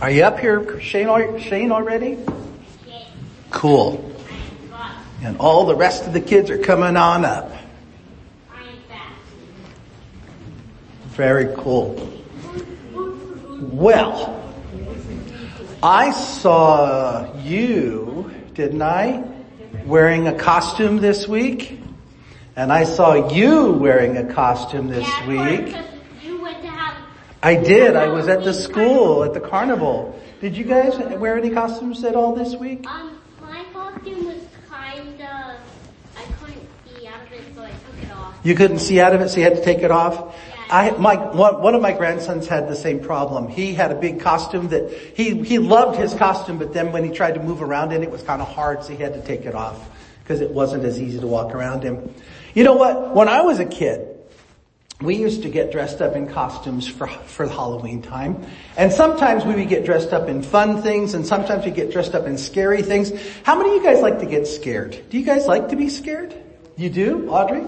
Are you up here, Shane, Shane already? Cool. And all the rest of the kids are coming on up. Very cool. Well, I saw you, didn't I, wearing a costume this week? And I saw you wearing a costume this week. because you went to have. I did. I was at the school, at the carnival. Did you guys wear any costumes at all this week? Um, my costume was kind of. I couldn't see out of it, so I took it off. You couldn't see out of it, so you had to take it off. Yeah. I, my, one, one of my grandsons had the same problem. He had a big costume that, he, he loved his costume, but then when he tried to move around in it, it was kind of hard, so he had to take it off. Because it wasn't as easy to walk around in. You know what? When I was a kid, we used to get dressed up in costumes for, for Halloween time. And sometimes we would get dressed up in fun things and sometimes we get dressed up in scary things. How many of you guys like to get scared? Do you guys like to be scared? You do, Audrey?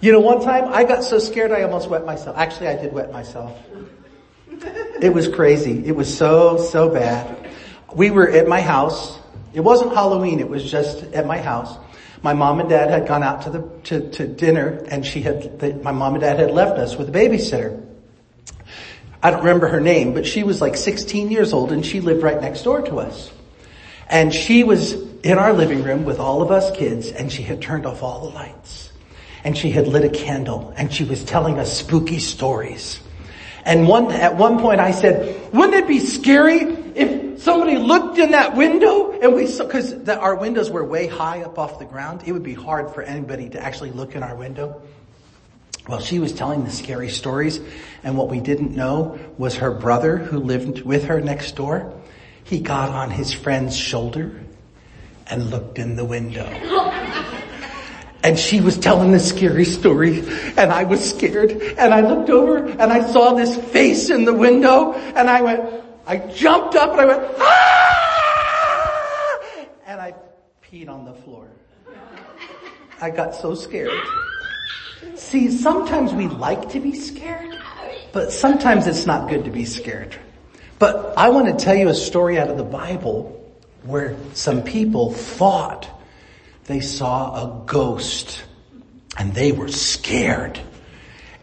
You know, one time I got so scared I almost wet myself. Actually, I did wet myself. It was crazy. It was so, so bad. We were at my house. It wasn't Halloween. It was just at my house. My mom and dad had gone out to the, to, to dinner and she had, the, my mom and dad had left us with a babysitter. I don't remember her name, but she was like 16 years old and she lived right next door to us. And she was in our living room with all of us kids and she had turned off all the lights. And she had lit a candle and she was telling us spooky stories. And one, at one point I said, wouldn't it be scary if somebody looked in that window and we saw, cause the, our windows were way high up off the ground. It would be hard for anybody to actually look in our window. Well, she was telling the scary stories and what we didn't know was her brother who lived with her next door. He got on his friend's shoulder and looked in the window. And she was telling this scary story and I was scared and I looked over and I saw this face in the window and I went, I jumped up and I went, ah! And I peed on the floor. I got so scared. See, sometimes we like to be scared, but sometimes it's not good to be scared. But I want to tell you a story out of the Bible where some people thought they saw a ghost and they were scared.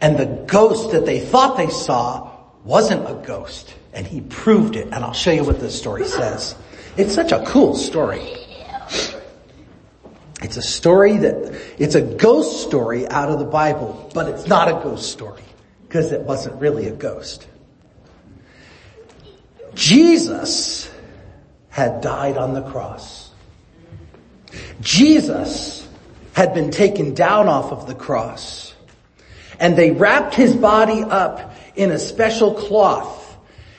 And the ghost that they thought they saw wasn't a ghost and he proved it and I'll show you what the story says. It's such a cool story. It's a story that, it's a ghost story out of the Bible, but it's not a ghost story because it wasn't really a ghost. Jesus had died on the cross. Jesus had been taken down off of the cross and they wrapped his body up in a special cloth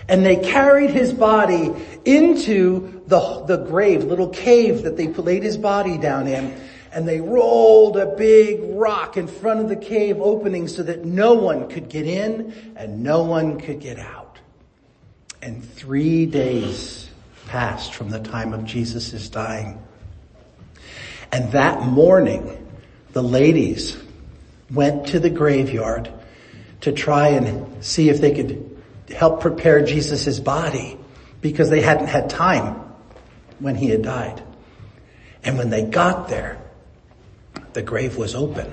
and they carried his body into the, the grave, little cave that they laid his body down in. And they rolled a big rock in front of the cave opening so that no one could get in and no one could get out. And three days passed from the time of Jesus' dying. And that morning, the ladies went to the graveyard to try and see if they could help prepare Jesus' body because they hadn't had time when he had died. And when they got there, the grave was open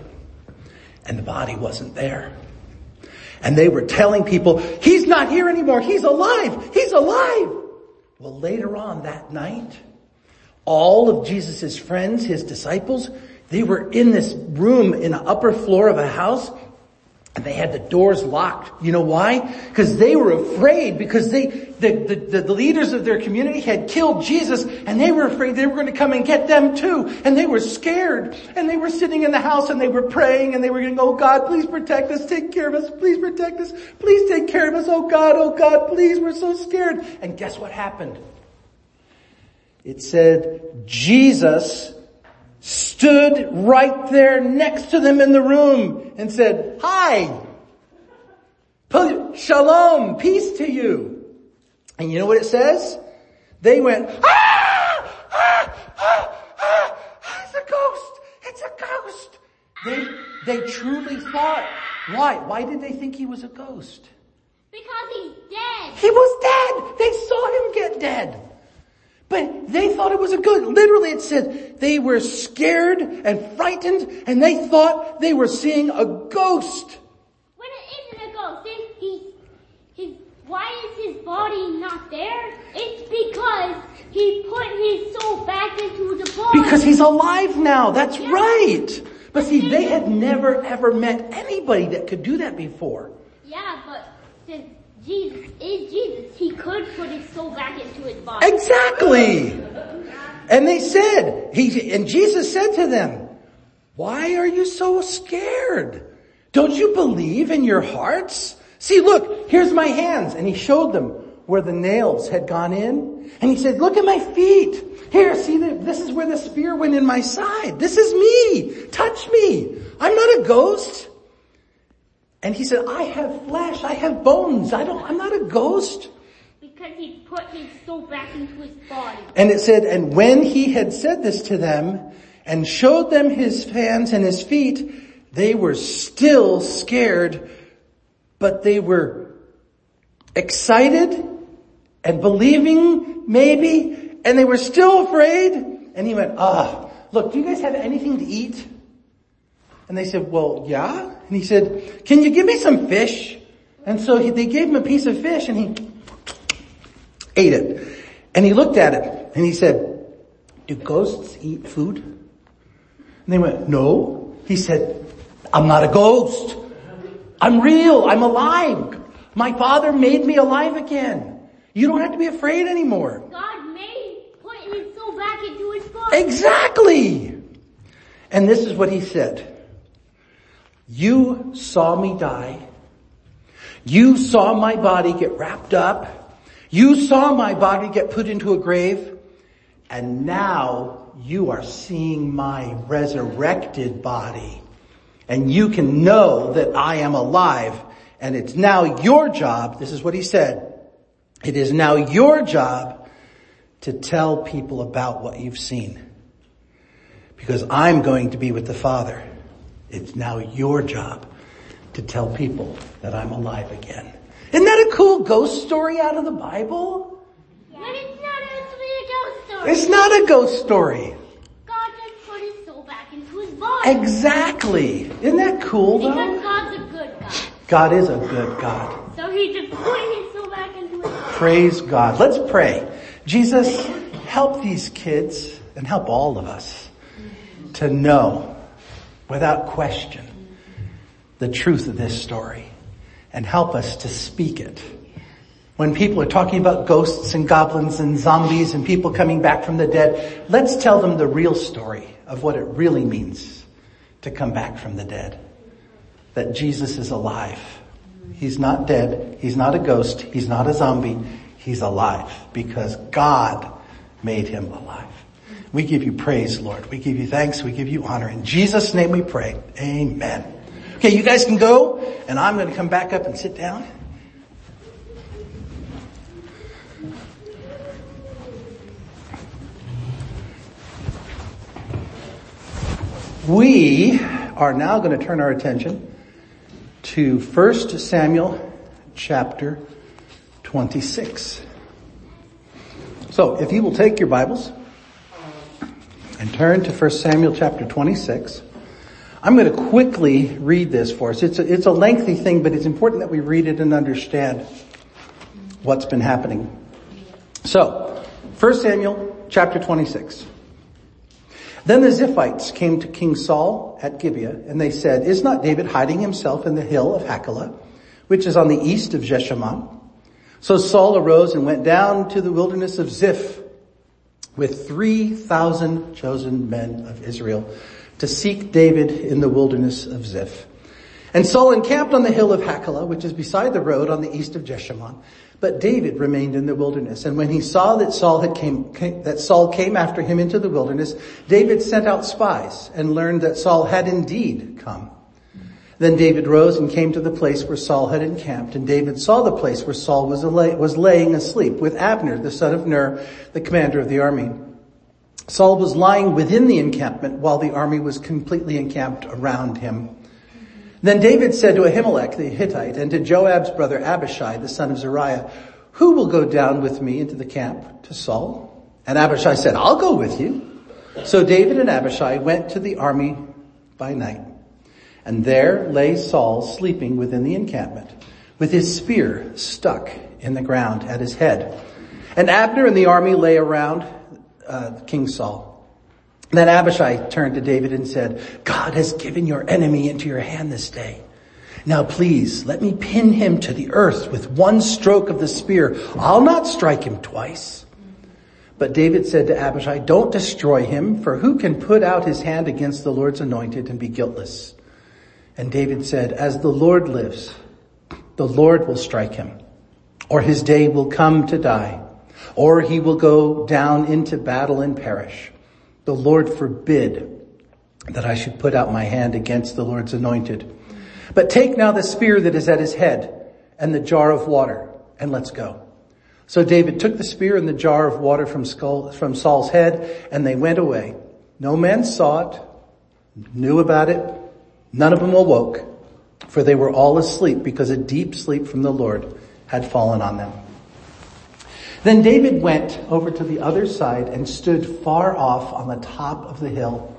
and the body wasn't there. And they were telling people, he's not here anymore. He's alive. He's alive. Well, later on that night, all of Jesus' friends, his disciples, they were in this room in the upper floor of a house and they had the doors locked. You know why? Because they were afraid because they, the, the, the, leaders of their community had killed Jesus and they were afraid they were going to come and get them too. And they were scared and they were sitting in the house and they were praying and they were going, oh God, please protect us, take care of us, please protect us, please take care of us, oh God, oh God, please, we're so scared. And guess what happened? It said, Jesus stood right there next to them in the room and said, hi, shalom, peace to you. And you know what it says? They went, ah, ah, ah, ah, it's a ghost, it's a ghost. They, they truly thought, why? Why did they think he was a ghost? Because he's dead. He was dead. They saw him get dead. But they thought it was a good, literally it said they were scared and frightened and they thought they were seeing a ghost. When it isn't a ghost, if he, his, why is his body not there? It's because he put his soul back into the body. Because he's alive now. That's right. But see, they had never ever met anybody that could do that before. Yeah, but since Jesus is Jesus, he could put his soul back into his body. Exactly. And they said, he, and Jesus said to them, why are you so scared? Don't you believe in your hearts? See, look, here's my hands. And he showed them where the nails had gone in. And he said, look at my feet. Here, see, this is where the spear went in my side. This is me. Touch me. I'm not a ghost. And he said, I have flesh, I have bones, I don't, I'm not a ghost. Because he put his soul back into his body. And it said, and when he had said this to them and showed them his hands and his feet, they were still scared, but they were excited and believing maybe, and they were still afraid. And he went, ah, look, do you guys have anything to eat? And they said, well, yeah. And he said, can you give me some fish? And so he, they gave him a piece of fish and he ate it. And he looked at it and he said, do ghosts eat food? And they went, no. He said, I'm not a ghost. I'm real. I'm alive. My father made me alive again. You don't have to be afraid anymore. God made, put his soul back into his body. Exactly. And this is what he said. You saw me die. You saw my body get wrapped up. You saw my body get put into a grave. And now you are seeing my resurrected body. And you can know that I am alive. And it's now your job, this is what he said, it is now your job to tell people about what you've seen. Because I'm going to be with the Father. It's now your job to tell people that I'm alive again. Isn't that a cool ghost story out of the Bible? But it's not actually a ghost story. It's not a ghost story. God just put his soul back into his body. Exactly. Isn't that cool though? Because? God's a good God. God is a good God. So he just put his soul back into his body. Praise God. Let's pray. Jesus, help these kids and help all of us to know without question the truth of this story and help us to speak it. When people are talking about ghosts and goblins and zombies and people coming back from the dead, let's tell them the real story of what it really means to come back from the dead. That Jesus is alive. He's not dead. He's not a ghost. He's not a zombie. He's alive because God made him alive. We give you praise, Lord. We give you thanks. We give you honor. In Jesus' name we pray. Amen. Okay, you guys can go and I'm going to come back up and sit down. We are now going to turn our attention to 1 Samuel chapter 26. So if you will take your Bibles and turn to 1 Samuel chapter 26. I'm going to quickly read this for us. It's a, it's a lengthy thing, but it's important that we read it and understand what's been happening. So, 1 Samuel chapter 26. Then the Ziphites came to King Saul at Gibeah, and they said, Is not David hiding himself in the hill of Hachilah, which is on the east of Jeshimon? So Saul arose and went down to the wilderness of Ziph with 3,000 chosen men of Israel to seek David in the wilderness of Ziph. And Saul encamped on the hill of Hachilah, which is beside the road on the east of Jeshimon. But David remained in the wilderness. And when he saw that Saul had came, came, that Saul came after him into the wilderness, David sent out spies and learned that Saul had indeed come. Then David rose and came to the place where Saul had encamped, and David saw the place where Saul was, was laying asleep with Abner, the son of Ner, the commander of the army. Saul was lying within the encampment while the army was completely encamped around him. Then David said to Ahimelech the Hittite and to Joab's brother Abishai, the son of Zeruiah, who will go down with me into the camp to Saul? And Abishai said, I'll go with you. So David and Abishai went to the army by night. And there lay Saul sleeping within the encampment with his spear stuck in the ground at his head. And Abner and the army lay around uh, King Saul. Then Abishai turned to David and said, God has given your enemy into your hand this day. Now please let me pin him to the earth with one stroke of the spear. I'll not strike him twice. But David said to Abishai, don't destroy him, for who can put out his hand against the Lord's anointed and be guiltless? And David said, as the Lord lives, the Lord will strike him, or his day will come to die, or he will go down into battle and perish. The Lord forbid that I should put out my hand against the Lord's anointed. But take now the spear that is at his head and the jar of water and let's go. So David took the spear and the jar of water from, skull, from Saul's head and they went away. No man saw it, knew about it. None of them awoke for they were all asleep because a deep sleep from the Lord had fallen on them. Then David went over to the other side and stood far off on the top of the hill.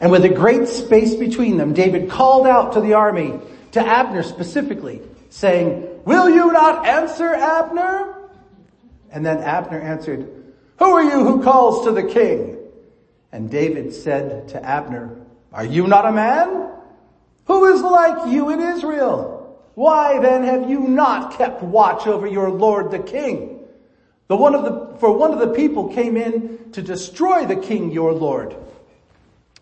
And with a great space between them, David called out to the army, to Abner specifically, saying, Will you not answer, Abner? And then Abner answered, Who are you who calls to the king? And David said to Abner, Are you not a man? Who is like you in Israel? Why then have you not kept watch over your Lord the king? The one of the, for one of the people came in to destroy the king, your Lord.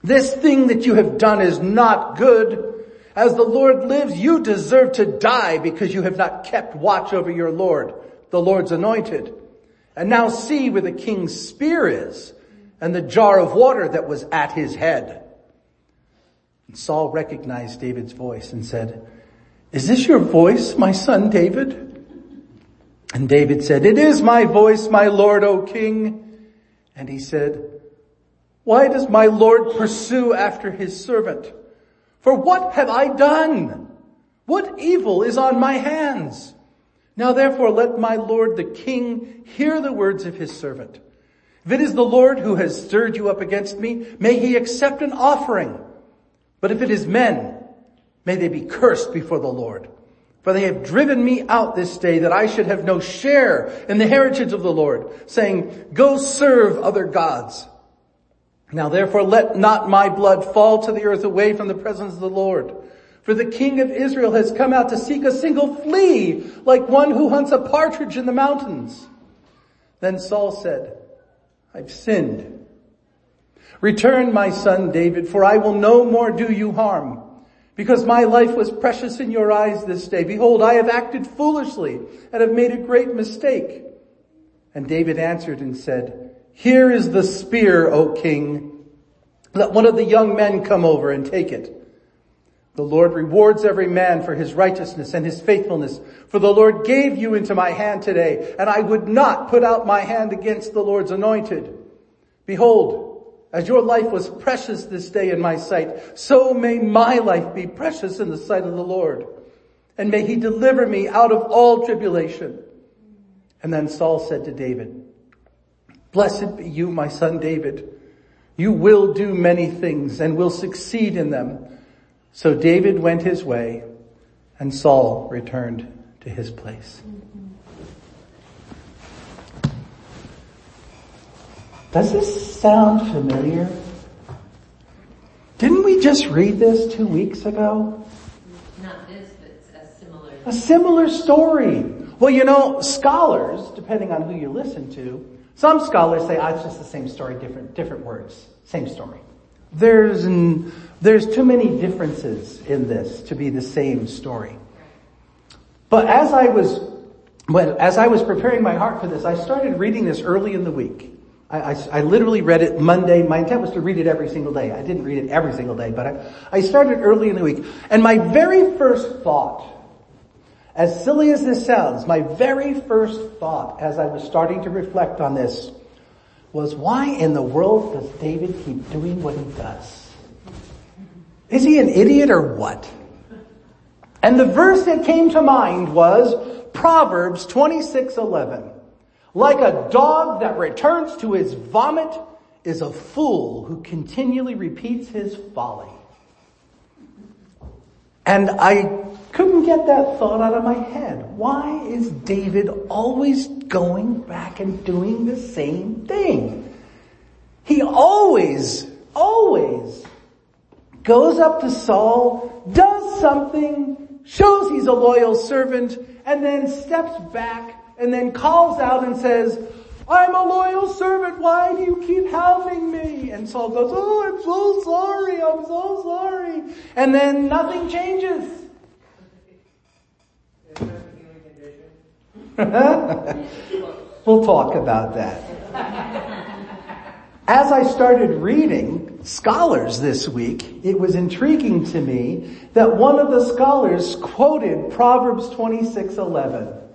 This thing that you have done is not good. As the Lord lives, you deserve to die because you have not kept watch over your Lord, the Lord's anointed. And now see where the king's spear is and the jar of water that was at his head. And Saul recognized David's voice and said, is this your voice, my son David? And David said, it is my voice, my Lord, O king. And he said, why does my Lord pursue after his servant? For what have I done? What evil is on my hands? Now therefore let my Lord the king hear the words of his servant. If it is the Lord who has stirred you up against me, may he accept an offering. But if it is men, may they be cursed before the Lord. For they have driven me out this day that I should have no share in the heritage of the Lord, saying, go serve other gods. Now therefore let not my blood fall to the earth away from the presence of the Lord. For the king of Israel has come out to seek a single flea, like one who hunts a partridge in the mountains. Then Saul said, I've sinned. Return my son David, for I will no more do you harm. Because my life was precious in your eyes this day. Behold, I have acted foolishly and have made a great mistake. And David answered and said, here is the spear, O king. Let one of the young men come over and take it. The Lord rewards every man for his righteousness and his faithfulness. For the Lord gave you into my hand today, and I would not put out my hand against the Lord's anointed. Behold, as your life was precious this day in my sight, so may my life be precious in the sight of the Lord. And may he deliver me out of all tribulation. And then Saul said to David, Blessed be you, my son David. You will do many things and will succeed in them. So David went his way and Saul returned to his place. Does this sound familiar? Didn't we just read this two weeks ago? Not this, but a similar. A similar story. Well, you know, scholars, depending on who you listen to, some scholars say, ah, it's just the same story, different, different words. Same story. There's, an, there's too many differences in this to be the same story. But as I was, when, as I was preparing my heart for this, I started reading this early in the week. I, I, I, literally read it Monday. My intent was to read it every single day. I didn't read it every single day, but I, I started early in the week. And my very first thought, as silly as this sounds, my very first thought as I was starting to reflect on this was why in the world does David keep doing what he does? Is he an idiot or what? And the verse that came to mind was, Proverbs 26:11. Like a dog that returns to his vomit is a fool who continually repeats his folly. And I couldn't get that thought out of my head. Why is David always going back and doing the same thing? He always, always goes up to Saul, does something, shows he's a loyal servant, and then steps back and then calls out and says, I'm a loyal servant. Why do you keep hounding me? And Saul goes, Oh, I'm so sorry. I'm so sorry. And then nothing changes. we'll talk about that. As I started reading scholars this week, it was intriguing to me that one of the scholars quoted Proverbs 26:11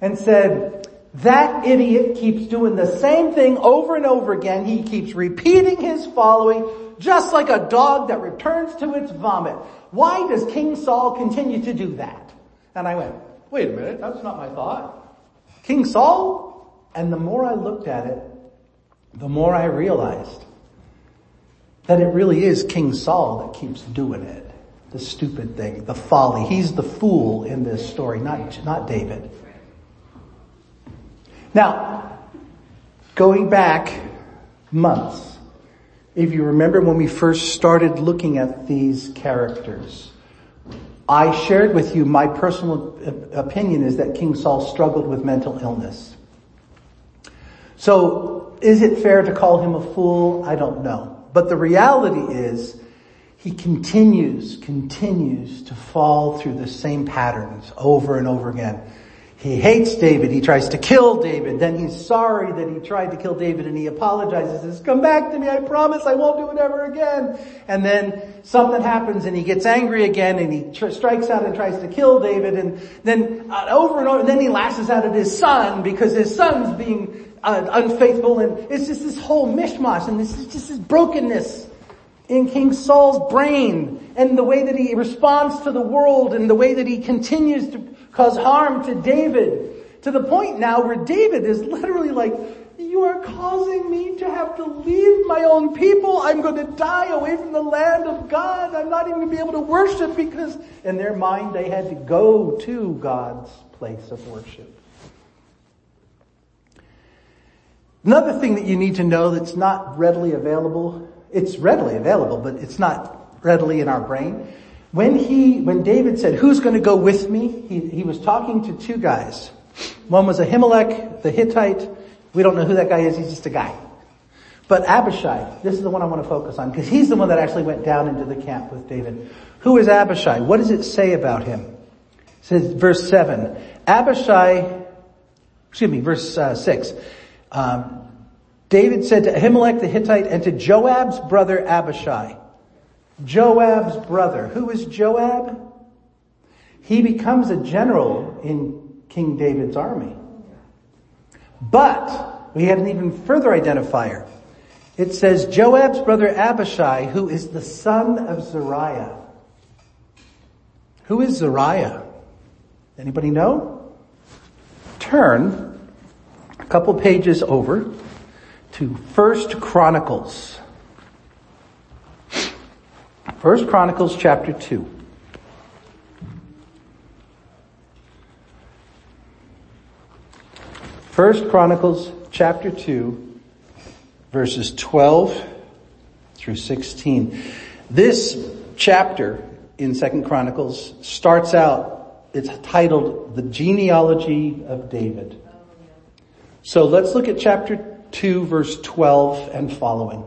and said, that idiot keeps doing the same thing over and over again. He keeps repeating his following just like a dog that returns to its vomit. Why does King Saul continue to do that? And I went, wait a minute, that's not my thought. King Saul? And the more I looked at it, the more I realized that it really is King Saul that keeps doing it. The stupid thing, the folly. He's the fool in this story, not, not David. Now, going back months, if you remember when we first started looking at these characters, I shared with you my personal opinion is that King Saul struggled with mental illness. So, is it fair to call him a fool? I don't know. But the reality is, he continues, continues to fall through the same patterns over and over again. He hates David. He tries to kill David. Then he's sorry that he tried to kill David and he apologizes. He says, come back to me. I promise I won't do it ever again. And then something happens and he gets angry again and he tr- strikes out and tries to kill David and then uh, over and over then he lashes out at his son because his son's being uh, unfaithful and it's just this whole mishmash and this is just this brokenness in King Saul's brain and the way that he responds to the world and the way that he continues to cause harm to David to the point now where David is literally like, you are causing me to have to leave my own people. I'm going to die away from the land of God. I'm not even going to be able to worship because in their mind they had to go to God's place of worship. Another thing that you need to know that's not readily available, it's readily available, but it's not readily in our brain, when he, when David said, who's going to go with me? He, he was talking to two guys. One was Ahimelech, the Hittite. We don't know who that guy is. He's just a guy. But Abishai, this is the one I want to focus on because he's the one that actually went down into the camp with David. Who is Abishai? What does it say about him? It says verse seven, Abishai, excuse me, verse uh, six. Um, David said to Ahimelech the Hittite and to Joab's brother Abishai, Joab's brother. Who is Joab? He becomes a general in King David's army. But we have an even further identifier. It says Joab's brother Abishai, who is the son of Zeruiah. Who is Zeruiah? Anybody know? Turn a couple pages over to First Chronicles. First Chronicles chapter 2. First Chronicles chapter 2 verses 12 through 16. This chapter in Second Chronicles starts out, it's titled The Genealogy of David. So let's look at chapter 2 verse 12 and following.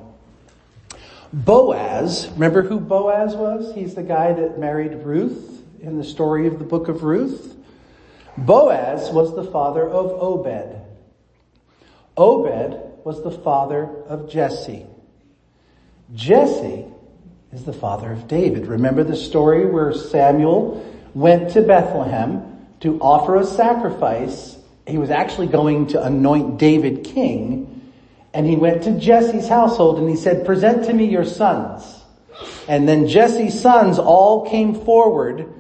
Boaz, remember who Boaz was? He's the guy that married Ruth in the story of the book of Ruth. Boaz was the father of Obed. Obed was the father of Jesse. Jesse is the father of David. Remember the story where Samuel went to Bethlehem to offer a sacrifice. He was actually going to anoint David king and he went to Jesse's household and he said, present to me your sons. And then Jesse's sons all came forward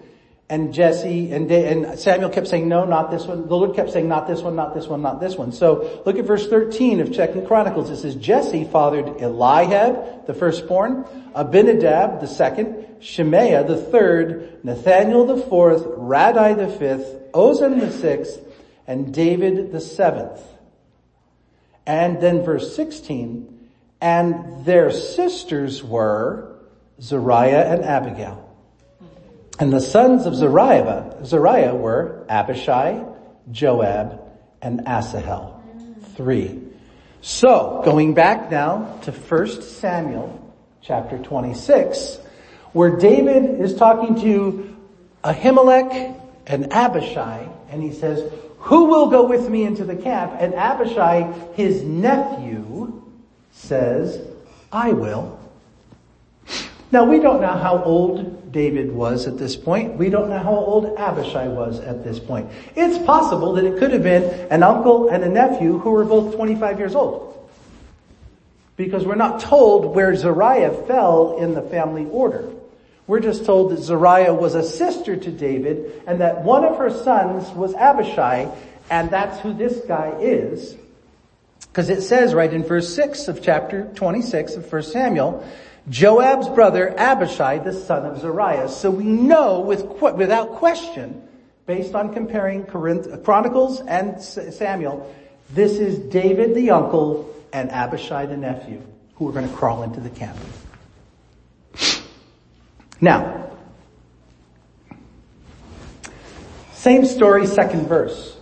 And Jesse and, and Samuel kept saying, no, not this one. The Lord kept saying, not this one, not this one, not this one. So look at verse 13 of Second Chronicles. It says, Jesse fathered Eliab, the firstborn, Abinadab, the second, Shemaiah, the third, Nathaniel, the fourth, Raddai, the fifth, Ozan, the sixth, and David, the seventh. And then verse 16, and their sisters were Zariah and Abigail. And the sons of Zariah, Zariah were Abishai, Joab, and Asahel. Three. So, going back now to 1 Samuel chapter 26, where David is talking to Ahimelech and Abishai, and he says, who will go with me into the camp? And Abishai, his nephew, says, I will. Now we don't know how old David was at this point. We don't know how old Abishai was at this point. It's possible that it could have been an uncle and a nephew who were both 25 years old. Because we're not told where Zariah fell in the family order. We're just told that Zariah was a sister to David and that one of her sons was Abishai and that's who this guy is. Because it says right in verse 6 of chapter 26 of 1 Samuel, Joab's brother Abishai, the son of Zariah. So we know with, without question, based on comparing Chronicles and Samuel, this is David the uncle and Abishai the nephew who are going to crawl into the camp. Now, same story, second verse.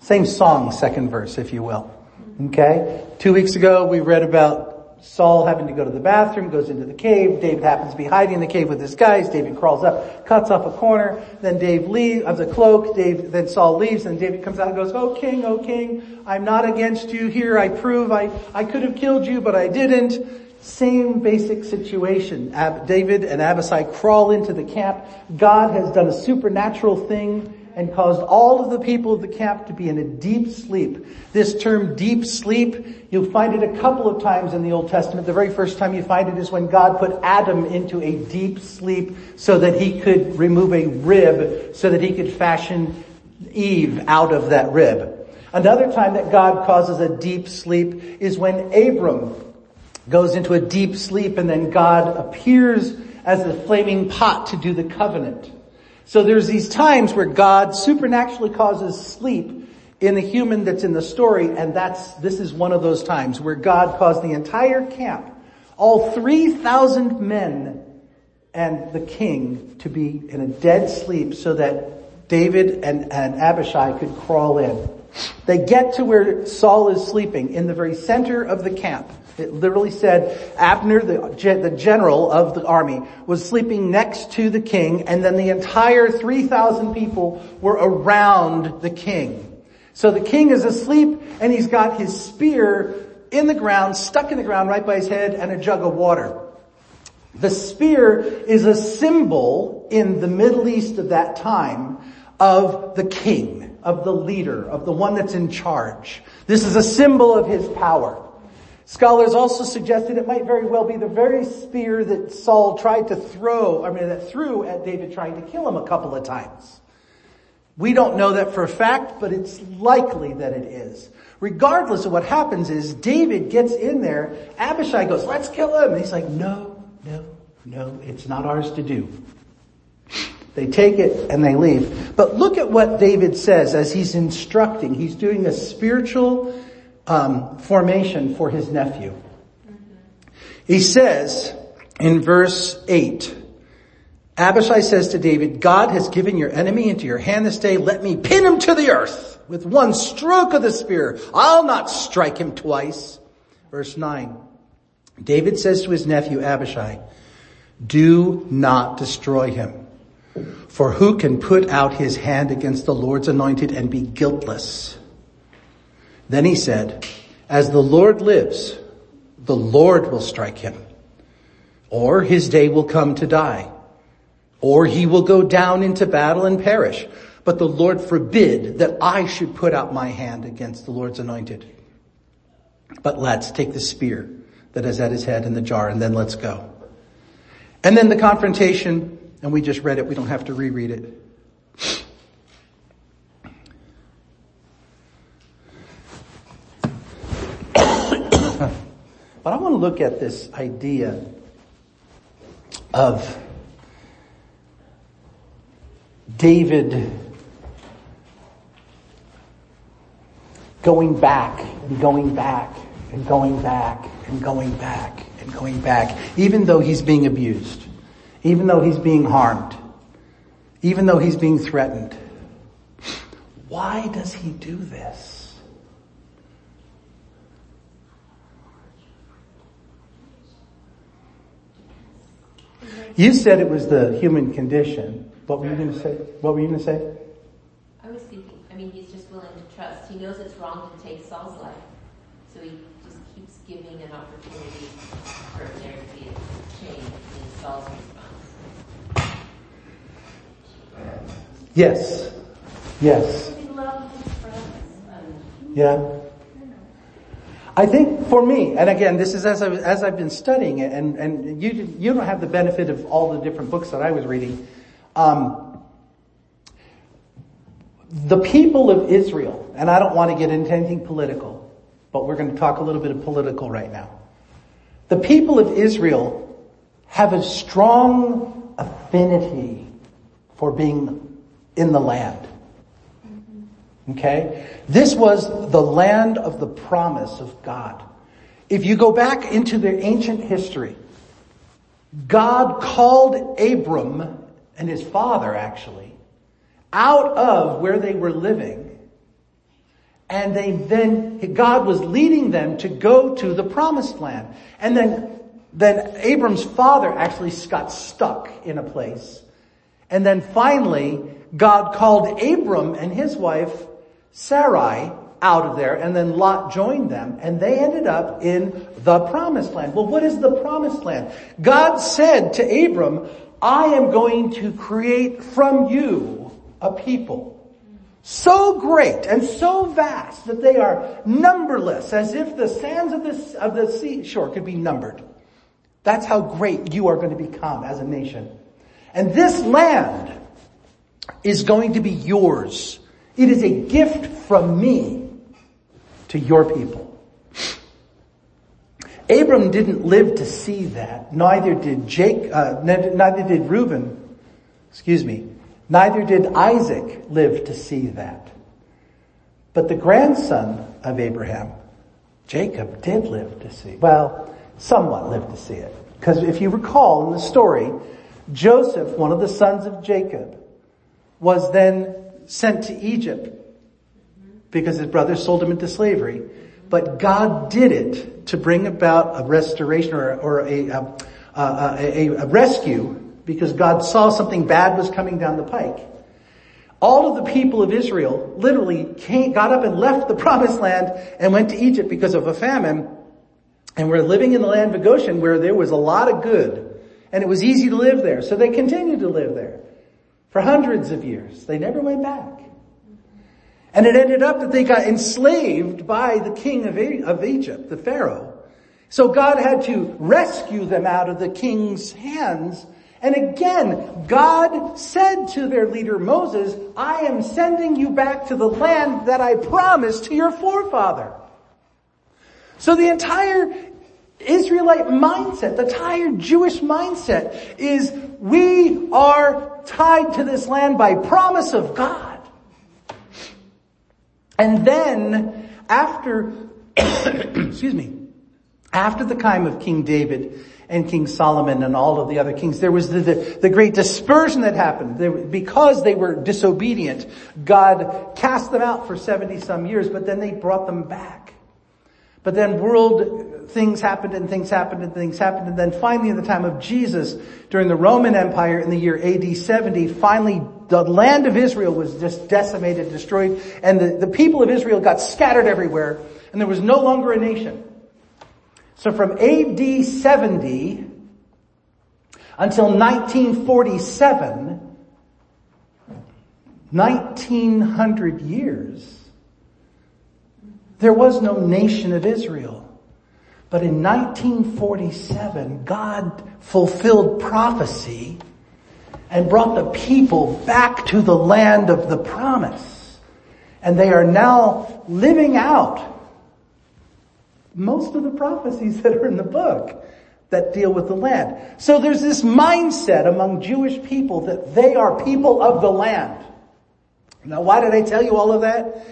Same song, second verse, if you will. Okay? Two weeks ago, we read about Saul having to go to the bathroom, goes into the cave. David happens to be hiding in the cave with his guys. David crawls up, cuts off a corner. Then Dave leaves, of the cloak. Dave, then Saul leaves and David comes out and goes, Oh king, oh king, I'm not against you. Here I prove I, I could have killed you, but I didn't. Same basic situation. Ab- David and Abishai crawl into the camp. God has done a supernatural thing and caused all of the people of the camp to be in a deep sleep. This term deep sleep, you'll find it a couple of times in the Old Testament. The very first time you find it is when God put Adam into a deep sleep so that he could remove a rib so that he could fashion Eve out of that rib. Another time that God causes a deep sleep is when Abram goes into a deep sleep and then God appears as the flaming pot to do the covenant. So there's these times where God supernaturally causes sleep in the human that's in the story, and that's, this is one of those times where God caused the entire camp, all 3,000 men and the king to be in a dead sleep so that David and, and Abishai could crawl in. They get to where Saul is sleeping in the very center of the camp. It literally said Abner, the, the general of the army, was sleeping next to the king and then the entire 3,000 people were around the king. So the king is asleep and he's got his spear in the ground, stuck in the ground right by his head and a jug of water. The spear is a symbol in the Middle East of that time of the king, of the leader, of the one that's in charge. This is a symbol of his power. Scholars also suggested it might very well be the very spear that Saul tried to throw, I mean that threw at David trying to kill him a couple of times. We don't know that for a fact, but it's likely that it is. Regardless of what happens is David gets in there, Abishai goes, let's kill him. And he's like, no, no, no, it's not ours to do. They take it and they leave. But look at what David says as he's instructing. He's doing a spiritual um, formation for his nephew. He says in verse 8, Abishai says to David, God has given your enemy into your hand this day. Let me pin him to the earth with one stroke of the spear. I'll not strike him twice. Verse 9. David says to his nephew Abishai, do not destroy him. For who can put out his hand against the Lord's anointed and be guiltless? Then he said, as the Lord lives, the Lord will strike him. Or his day will come to die. Or he will go down into battle and perish. But the Lord forbid that I should put out my hand against the Lord's anointed. But let's take the spear that is at his head in the jar and then let's go. And then the confrontation, and we just read it, we don't have to reread it. but I want to look at this idea of David going back and going back and going back and going back and going back, even though he's being abused even though he's being harmed, even though he's being threatened. Why does he do this? You said it was the human condition. What were you going to say? What were you going to say? I was thinking, I mean, he's just willing to trust. He knows it's wrong to take Saul's life. So he just keeps giving an opportunity for there to be a change in Saul's Yes. Yes. Yeah. I think for me, and again, this is as, I, as I've been studying it, and, and you, you don't have the benefit of all the different books that I was reading. Um, the people of Israel, and I don't want to get into anything political, but we're going to talk a little bit of political right now. The people of Israel have a strong affinity for being in the land. Okay? This was the land of the promise of God. If you go back into the ancient history, God called Abram and his father actually out of where they were living. And they then, God was leading them to go to the promised land. And then, then Abram's father actually got stuck in a place. And then finally, God called Abram and his wife Sarai out of there and then Lot joined them and they ended up in the promised land. Well, what is the promised land? God said to Abram, I am going to create from you a people so great and so vast that they are numberless as if the sands of the, of the seashore could be numbered. That's how great you are going to become as a nation. And this land is going to be yours it is a gift from me to your people. Abram didn't live to see that. Neither did Jake, uh, neither did Reuben, excuse me, neither did Isaac live to see that. But the grandson of Abraham, Jacob, did live to see. Well, somewhat lived to see it. Because if you recall in the story, Joseph, one of the sons of Jacob, was then sent to Egypt because his brothers sold him into slavery. But God did it to bring about a restoration or, or a, a, a, a, rescue because God saw something bad was coming down the pike. All of the people of Israel literally came, got up and left the promised land and went to Egypt because of a famine. And we're living in the land of Goshen where there was a lot of good and it was easy to live there. So they continued to live there for hundreds of years. They never went back. And it ended up that they got enslaved by the king of, Egypt, the Pharaoh. So God had to rescue them out of the king's hands. And again, God said to their leader Moses, I am sending you back to the land that I promised to your forefather. So the entire Israelite mindset, the entire Jewish mindset is we are tied to this land by promise of God. And then after, excuse me, after the time of King David and King Solomon and all of the other kings, there was the, the, the great dispersion that happened. There, because they were disobedient, God cast them out for 70 some years, but then they brought them back. But then world things happened and things happened and things happened. And then finally in the time of Jesus, during the Roman Empire in the year AD 70, finally the land of Israel was just decimated, destroyed, and the, the people of Israel got scattered everywhere, and there was no longer a nation. So from AD 70 until 1947, 1900 years, there was no nation of Israel. But in 1947, God fulfilled prophecy and brought the people back to the land of the promise. And they are now living out most of the prophecies that are in the book that deal with the land. So there's this mindset among Jewish people that they are people of the land. Now why did I tell you all of that?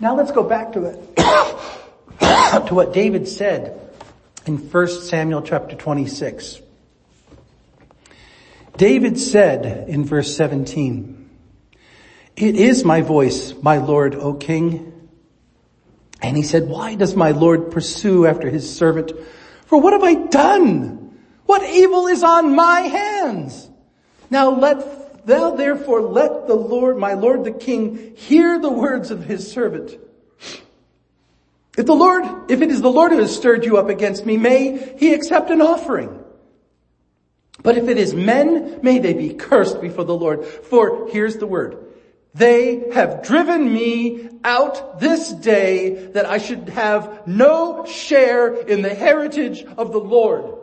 Now let's go back to it, to what David said in 1 Samuel chapter 26. David said in verse 17, it is my voice, my Lord, O King. And he said, why does my Lord pursue after his servant? For what have I done? What evil is on my hands? Now let, thou therefore let the Lord, my Lord the King, hear the words of his servant. If the Lord, if it is the Lord who has stirred you up against me, may he accept an offering. But if it is men, may they be cursed before the Lord. For here's the word. They have driven me out this day that I should have no share in the heritage of the Lord.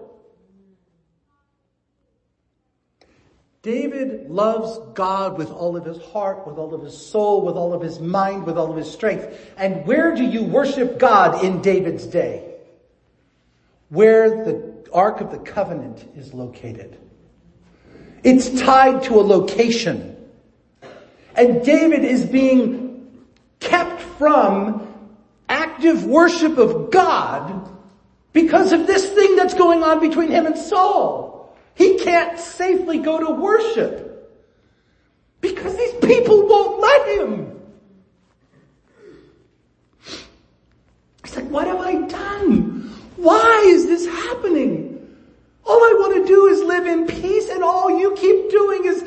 David loves God with all of his heart, with all of his soul, with all of his mind, with all of his strength. And where do you worship God in David's day? Where the Ark of the Covenant is located. It's tied to a location. And David is being kept from active worship of God because of this thing that's going on between him and Saul. He can't safely go to worship because these people won't let him. He's like, what have I done? Why is this happening? All I want to do is live in peace and all you keep doing is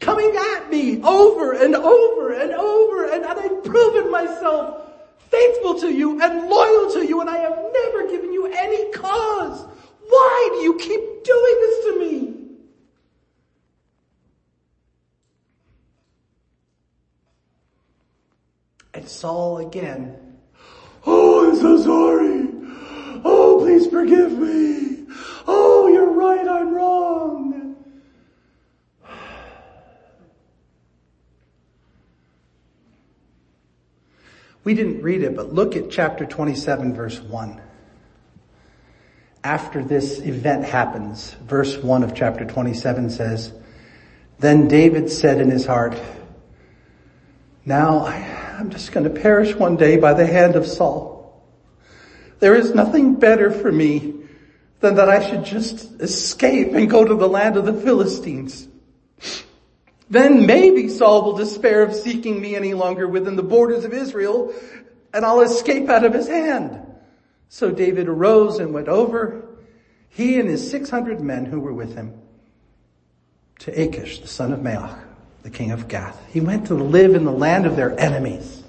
coming at me over and over and over and, I've proven myself faithful to you and loyal to you and I have never given you any cause. Why do you keep doing this to me? And Saul again, oh, I'm so sorry. Oh, please forgive me. Oh, you're right, I'm wrong. We didn't read it, but look at chapter 27 verse 1. After this event happens, verse 1 of chapter 27 says, Then David said in his heart, Now I'm just going to perish one day by the hand of Saul. There is nothing better for me than that I should just escape and go to the land of the Philistines. Then maybe Saul will despair of seeking me any longer within the borders of Israel and I'll escape out of his hand. So David arose and went over, he and his 600 men who were with him, to Achish, the son of Maoch, the king of Gath. He went to live in the land of their enemies.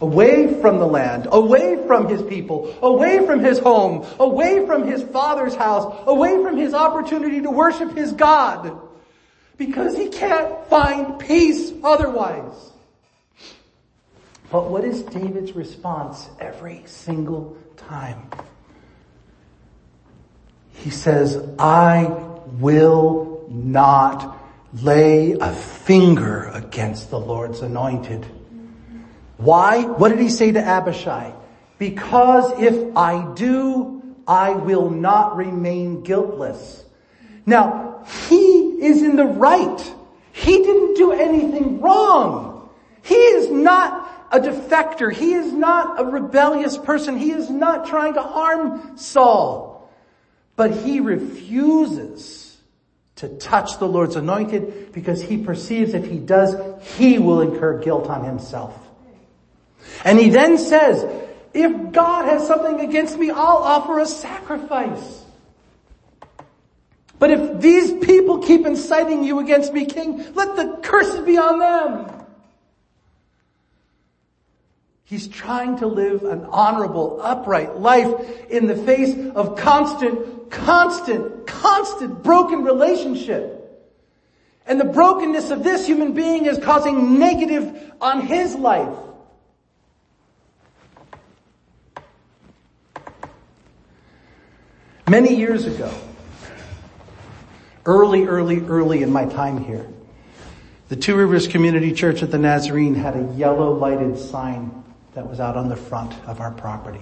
Away from the land, away from his people, away from his home, away from his father's house, away from his opportunity to worship his God because he can't find peace otherwise. But what is David's response every single time? He says, I will not lay a finger against the Lord's anointed. Why? What did he say to Abishai? Because if I do, I will not remain guiltless. Now, he is in the right. He didn't do anything wrong. He is not a defector. He is not a rebellious person. He is not trying to harm Saul. But he refuses to touch the Lord's anointed because he perceives if he does, he will incur guilt on himself. And he then says, if God has something against me, I'll offer a sacrifice. But if these people keep inciting you against me, king, let the curses be on them. He's trying to live an honorable, upright life in the face of constant, constant, constant broken relationship. And the brokenness of this human being is causing negative on his life. Many years ago, early, early, early in my time here. The Two Rivers Community Church at the Nazarene had a yellow lighted sign that was out on the front of our property.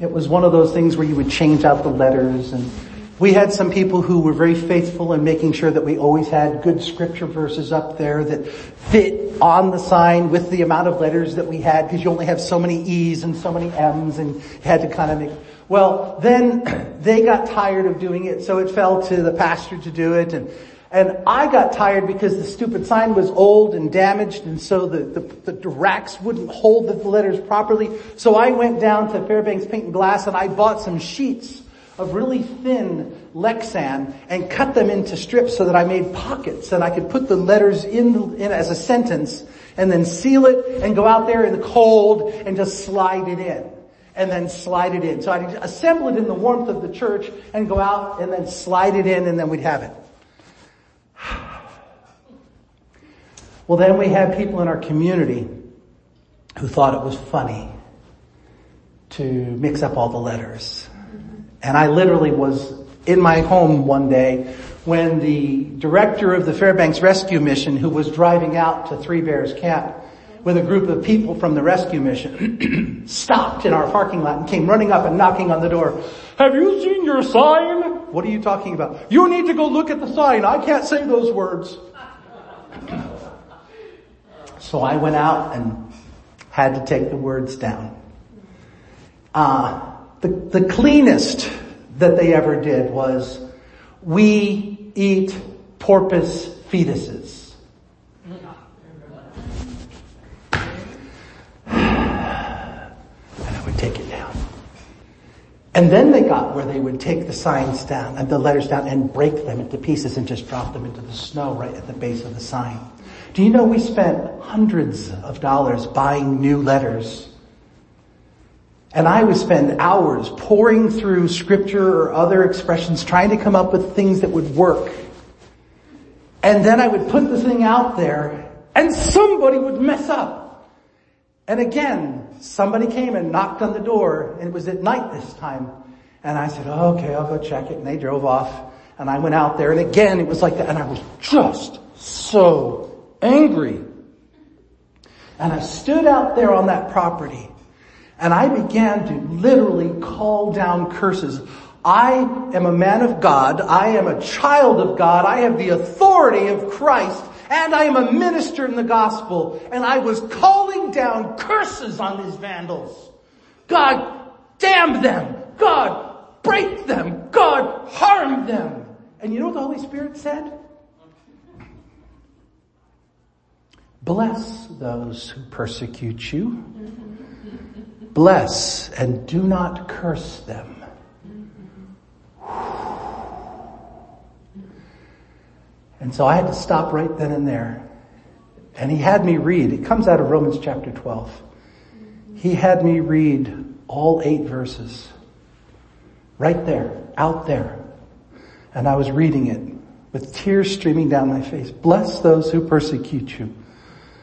it was one of those things where you would change out the letters and we had some people who were very faithful in making sure that we always had good scripture verses up there that fit on the sign with the amount of letters that we had because you only have so many E's and so many M's and you had to kind of make, well then they got tired of doing it so it fell to the pastor to do it and and I got tired because the stupid sign was old and damaged and so the, the, the, racks wouldn't hold the letters properly. So I went down to Fairbanks Paint and Glass and I bought some sheets of really thin Lexan and cut them into strips so that I made pockets and I could put the letters in, in as a sentence and then seal it and go out there in the cold and just slide it in and then slide it in. So I'd assemble it in the warmth of the church and go out and then slide it in and then we'd have it. Well then we had people in our community who thought it was funny to mix up all the letters. And I literally was in my home one day when the director of the Fairbanks Rescue Mission who was driving out to Three Bears Camp with a group of people from the rescue mission stopped in our parking lot and came running up and knocking on the door. Have you seen your sign? What are you talking about? You need to go look at the sign. I can't say those words. So I went out and had to take the words down. Uh, the, the cleanest that they ever did was, we eat porpoise fetuses. And I would take it down. And then they got where they would take the signs down and the letters down and break them into pieces and just drop them into the snow right at the base of the sign. Do you know we spent hundreds of dollars buying new letters and I would spend hours poring through scripture or other expressions trying to come up with things that would work. And then I would put the thing out there and somebody would mess up. And again, somebody came and knocked on the door and it was at night this time. And I said, oh, okay, I'll go check it. And they drove off and I went out there and again it was like that and I was just so angry. And I stood out there on that property and I began to literally call down curses. I am a man of God. I am a child of God. I have the authority of Christ and I am a minister in the gospel. And I was calling down curses on these vandals. God damn them. God break them. God harm them. And you know what the Holy Spirit said? Bless those who persecute you. Bless and do not curse them. And so I had to stop right then and there. And he had me read, it comes out of Romans chapter 12. He had me read all eight verses. Right there, out there. And I was reading it with tears streaming down my face. Bless those who persecute you.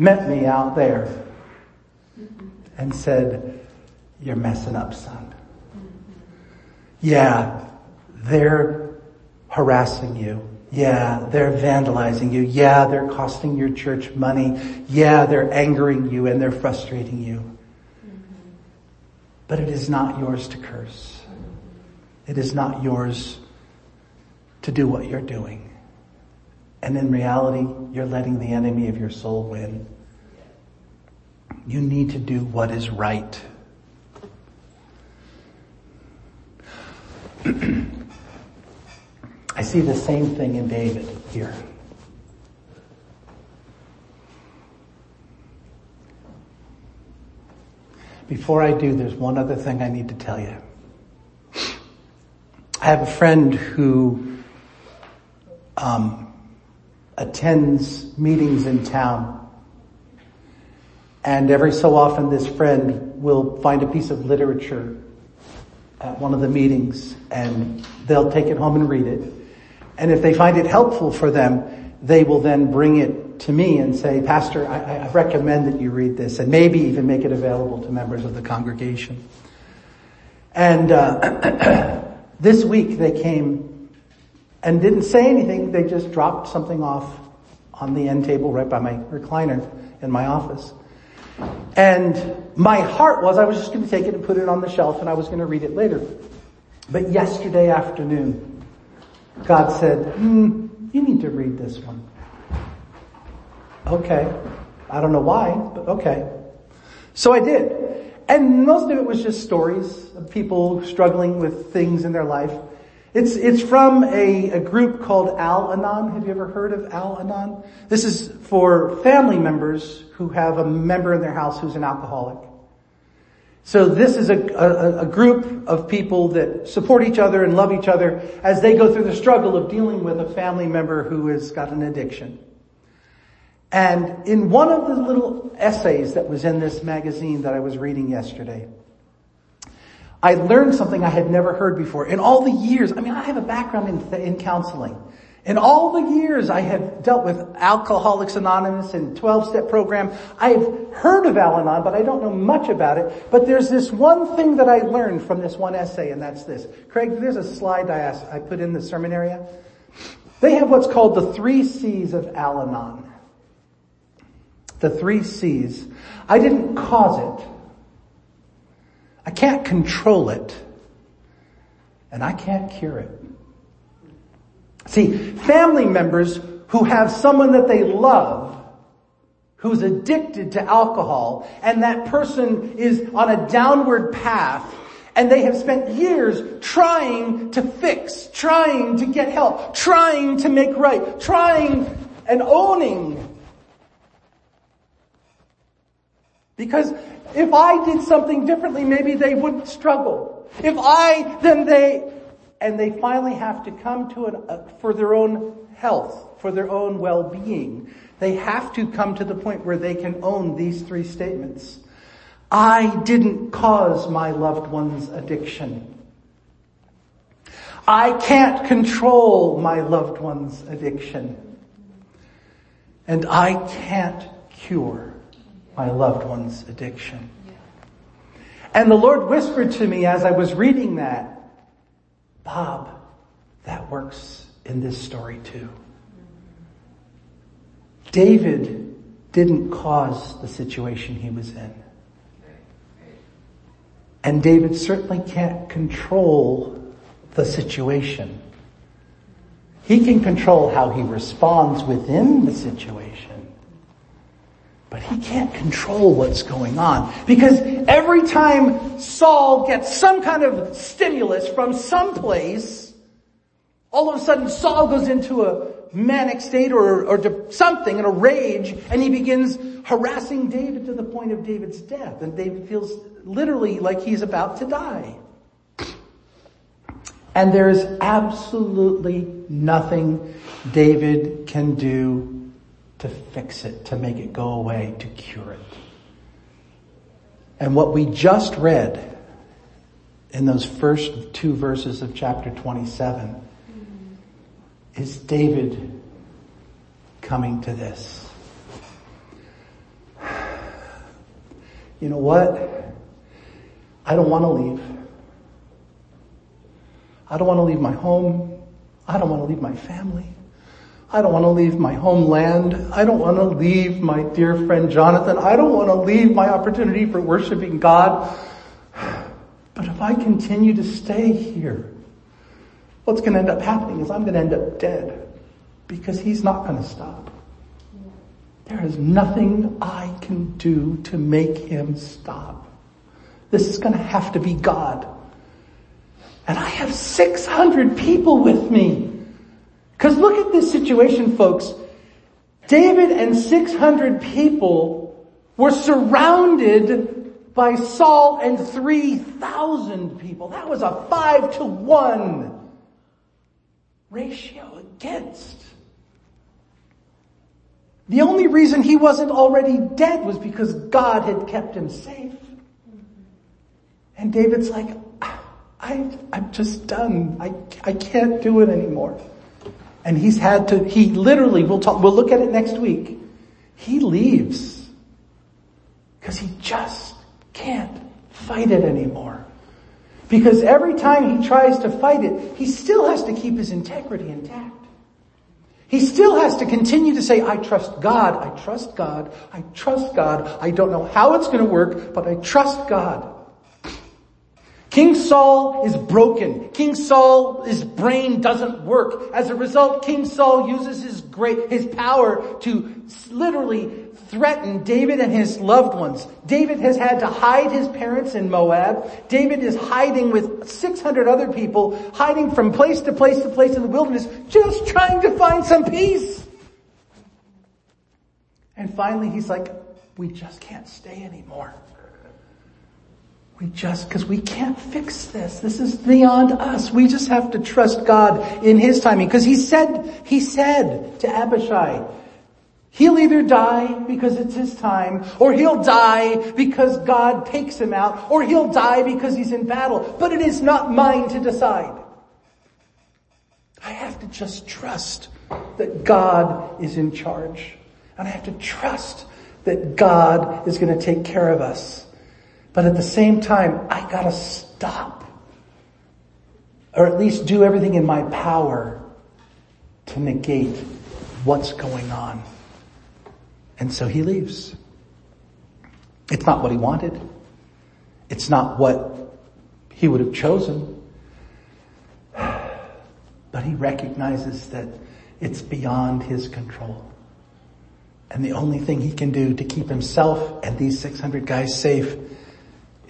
met me out there and said, you're messing up, son. Yeah, they're harassing you. Yeah, they're vandalizing you. Yeah, they're costing your church money. Yeah, they're angering you and they're frustrating you. But it is not yours to curse. It is not yours to do what you're doing. And in reality, you're letting the enemy of your soul win. You need to do what is right. I see the same thing in David here. Before I do, there's one other thing I need to tell you. I have a friend who um, attends meetings in town. And every so often this friend will find a piece of literature at one of the meetings and they'll take it home and read it. And if they find it helpful for them, they will then bring it to me and say, Pastor, I, I recommend that you read this and maybe even make it available to members of the congregation. And uh, this week they came and didn't say anything. They just dropped something off on the end table right by my recliner in my office. And my heart was I was just going to take it and put it on the shelf and I was going to read it later. But yesterday afternoon, God said, mm, you need to read this one. Okay. I don't know why, but okay. So I did. And most of it was just stories of people struggling with things in their life. It's, it's from a, a group called Al Anon. Have you ever heard of Al Anon? This is for family members who have a member in their house who's an alcoholic. So this is a, a, a, group of people that support each other and love each other as they go through the struggle of dealing with a family member who has got an addiction. And in one of the little essays that was in this magazine that I was reading yesterday, I learned something I had never heard before. In all the years, I mean, I have a background in, in counseling. In all the years I have dealt with Alcoholics Anonymous and 12-step program, I've heard of Al-Anon, but I don't know much about it. But there's this one thing that I learned from this one essay, and that's this. Craig, there's a slide I asked, I put in the sermon area. They have what's called the three C's of Al-Anon. The three C's. I didn't cause it. I can't control it. And I can't cure it. See, family members who have someone that they love who's addicted to alcohol and that person is on a downward path and they have spent years trying to fix, trying to get help, trying to make right, trying and owning. Because if I did something differently, maybe they wouldn't struggle. If I, then they, and they finally have to come to it uh, for their own health, for their own well-being. They have to come to the point where they can own these three statements. I didn't cause my loved one's addiction. I can't control my loved one's addiction. And I can't cure my loved one's addiction. And the Lord whispered to me as I was reading that, Bob, that works in this story too. Mm-hmm. David didn't cause the situation he was in. And David certainly can't control the situation. He can control how he responds within the situation. But he can't control what's going on. Because every time Saul gets some kind of stimulus from someplace, all of a sudden Saul goes into a manic state or, or something in a rage and he begins harassing David to the point of David's death. And David feels literally like he's about to die. And there's absolutely nothing David can do to fix it, to make it go away, to cure it. And what we just read in those first two verses of chapter 27 is David coming to this. You know what? I don't want to leave. I don't want to leave my home. I don't want to leave my family. I don't want to leave my homeland. I don't want to leave my dear friend Jonathan. I don't want to leave my opportunity for worshiping God. But if I continue to stay here, what's going to end up happening is I'm going to end up dead because he's not going to stop. There is nothing I can do to make him stop. This is going to have to be God. And I have 600 people with me Cause look at this situation, folks. David and 600 people were surrounded by Saul and 3,000 people. That was a five to one ratio against. The only reason he wasn't already dead was because God had kept him safe. And David's like, ah, I, I'm just done. I, I can't do it anymore. And he's had to, he literally, we'll talk, we'll look at it next week. He leaves. Cause he just can't fight it anymore. Because every time he tries to fight it, he still has to keep his integrity intact. He still has to continue to say, I trust God, I trust God, I trust God. I don't know how it's to work, but I trust God. King Saul is broken. King Saul, his brain doesn't work. As a result, King Saul uses his great, his power to literally threaten David and his loved ones. David has had to hide his parents in Moab. David is hiding with 600 other people, hiding from place to place to place in the wilderness, just trying to find some peace. And finally he's like, we just can't stay anymore. We just, cause we can't fix this. This is beyond us. We just have to trust God in His timing. Cause He said, He said to Abishai, He'll either die because it's His time, or He'll die because God takes Him out, or He'll die because He's in battle. But it is not mine to decide. I have to just trust that God is in charge. And I have to trust that God is going to take care of us. But at the same time, I gotta stop. Or at least do everything in my power to negate what's going on. And so he leaves. It's not what he wanted. It's not what he would have chosen. But he recognizes that it's beyond his control. And the only thing he can do to keep himself and these 600 guys safe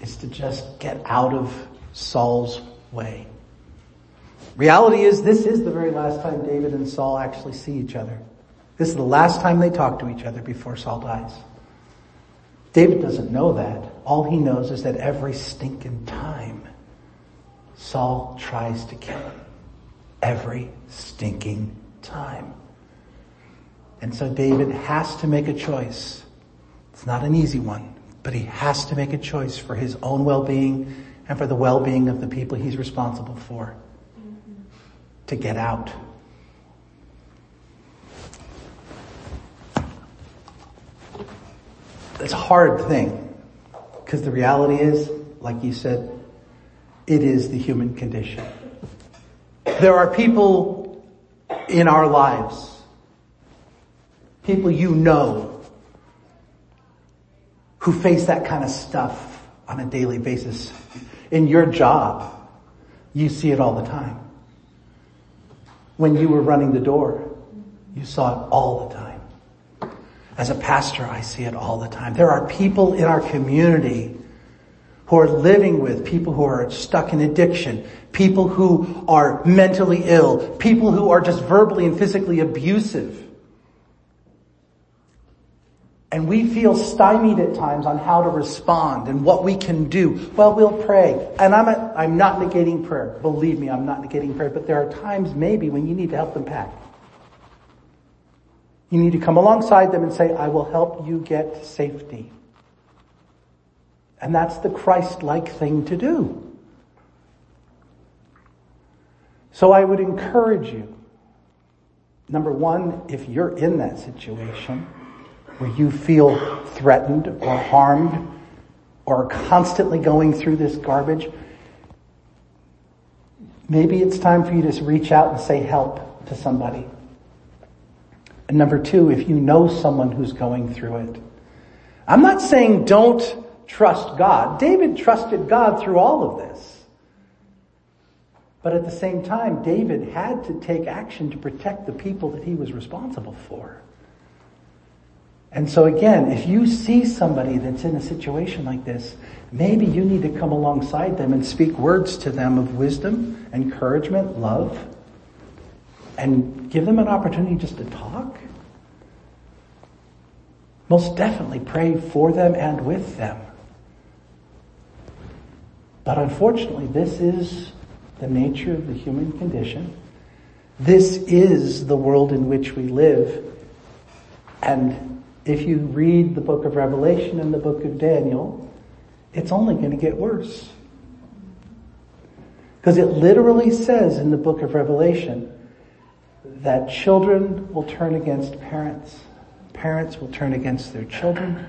is to just get out of Saul's way. Reality is this is the very last time David and Saul actually see each other. This is the last time they talk to each other before Saul dies. David doesn't know that. All he knows is that every stinking time Saul tries to kill him. Every stinking time. And so David has to make a choice. It's not an easy one. But he has to make a choice for his own well-being and for the well-being of the people he's responsible for to get out. It's a hard thing because the reality is, like you said, it is the human condition. There are people in our lives, people you know, who face that kind of stuff on a daily basis. In your job, you see it all the time. When you were running the door, you saw it all the time. As a pastor, I see it all the time. There are people in our community who are living with people who are stuck in addiction, people who are mentally ill, people who are just verbally and physically abusive. And we feel stymied at times on how to respond and what we can do. Well, we'll pray. And I'm, a, I'm not negating prayer. Believe me, I'm not negating prayer. But there are times maybe when you need to help them pack. You need to come alongside them and say, I will help you get safety. And that's the Christ-like thing to do. So I would encourage you, number one, if you're in that situation, where you feel threatened or harmed or constantly going through this garbage, maybe it's time for you to reach out and say help to somebody. And number two, if you know someone who's going through it, I'm not saying don't trust God. David trusted God through all of this. But at the same time, David had to take action to protect the people that he was responsible for. And so again, if you see somebody that's in a situation like this, maybe you need to come alongside them and speak words to them of wisdom, encouragement, love, and give them an opportunity just to talk. Most definitely pray for them and with them. But unfortunately, this is the nature of the human condition. This is the world in which we live. And if you read the book of Revelation and the book of Daniel, it's only going to get worse. Because it literally says in the book of Revelation that children will turn against parents. Parents will turn against their children.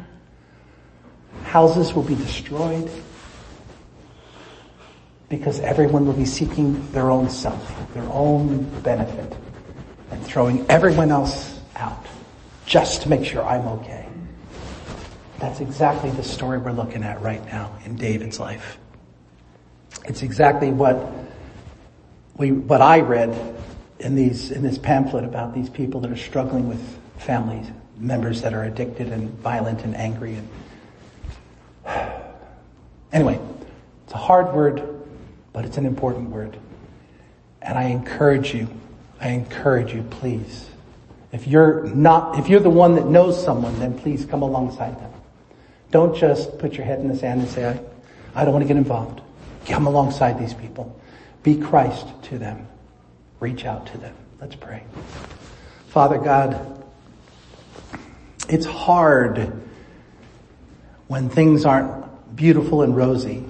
Houses will be destroyed because everyone will be seeking their own self, their own benefit, and throwing everyone else out just to make sure I'm okay. That's exactly the story we're looking at right now in David's life. It's exactly what we, what I read in these, in this pamphlet about these people that are struggling with family members that are addicted and violent and angry and anyway, it's a hard word, but it's an important word. And I encourage you, I encourage you, please. If you're not, if you're the one that knows someone, then please come alongside them. Don't just put your head in the sand and say, I, I don't want to get involved. Come alongside these people. Be Christ to them. Reach out to them. Let's pray. Father God, it's hard when things aren't beautiful and rosy.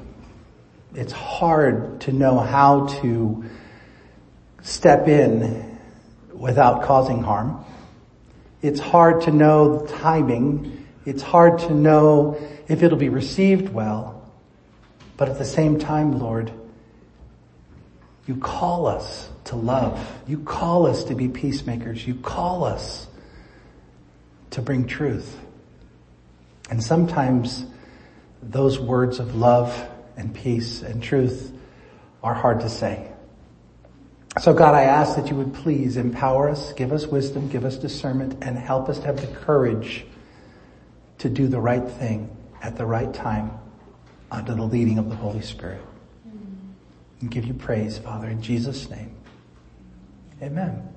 It's hard to know how to step in without causing harm. It's hard to know the timing. It's hard to know if it'll be received well. But at the same time, Lord, you call us to love. You call us to be peacemakers. You call us to bring truth. And sometimes those words of love and peace and truth are hard to say. So God, I ask that you would please empower us, give us wisdom, give us discernment, and help us to have the courage to do the right thing at the right time under the leading of the Holy Spirit. And give you praise, Father, in Jesus' name. Amen.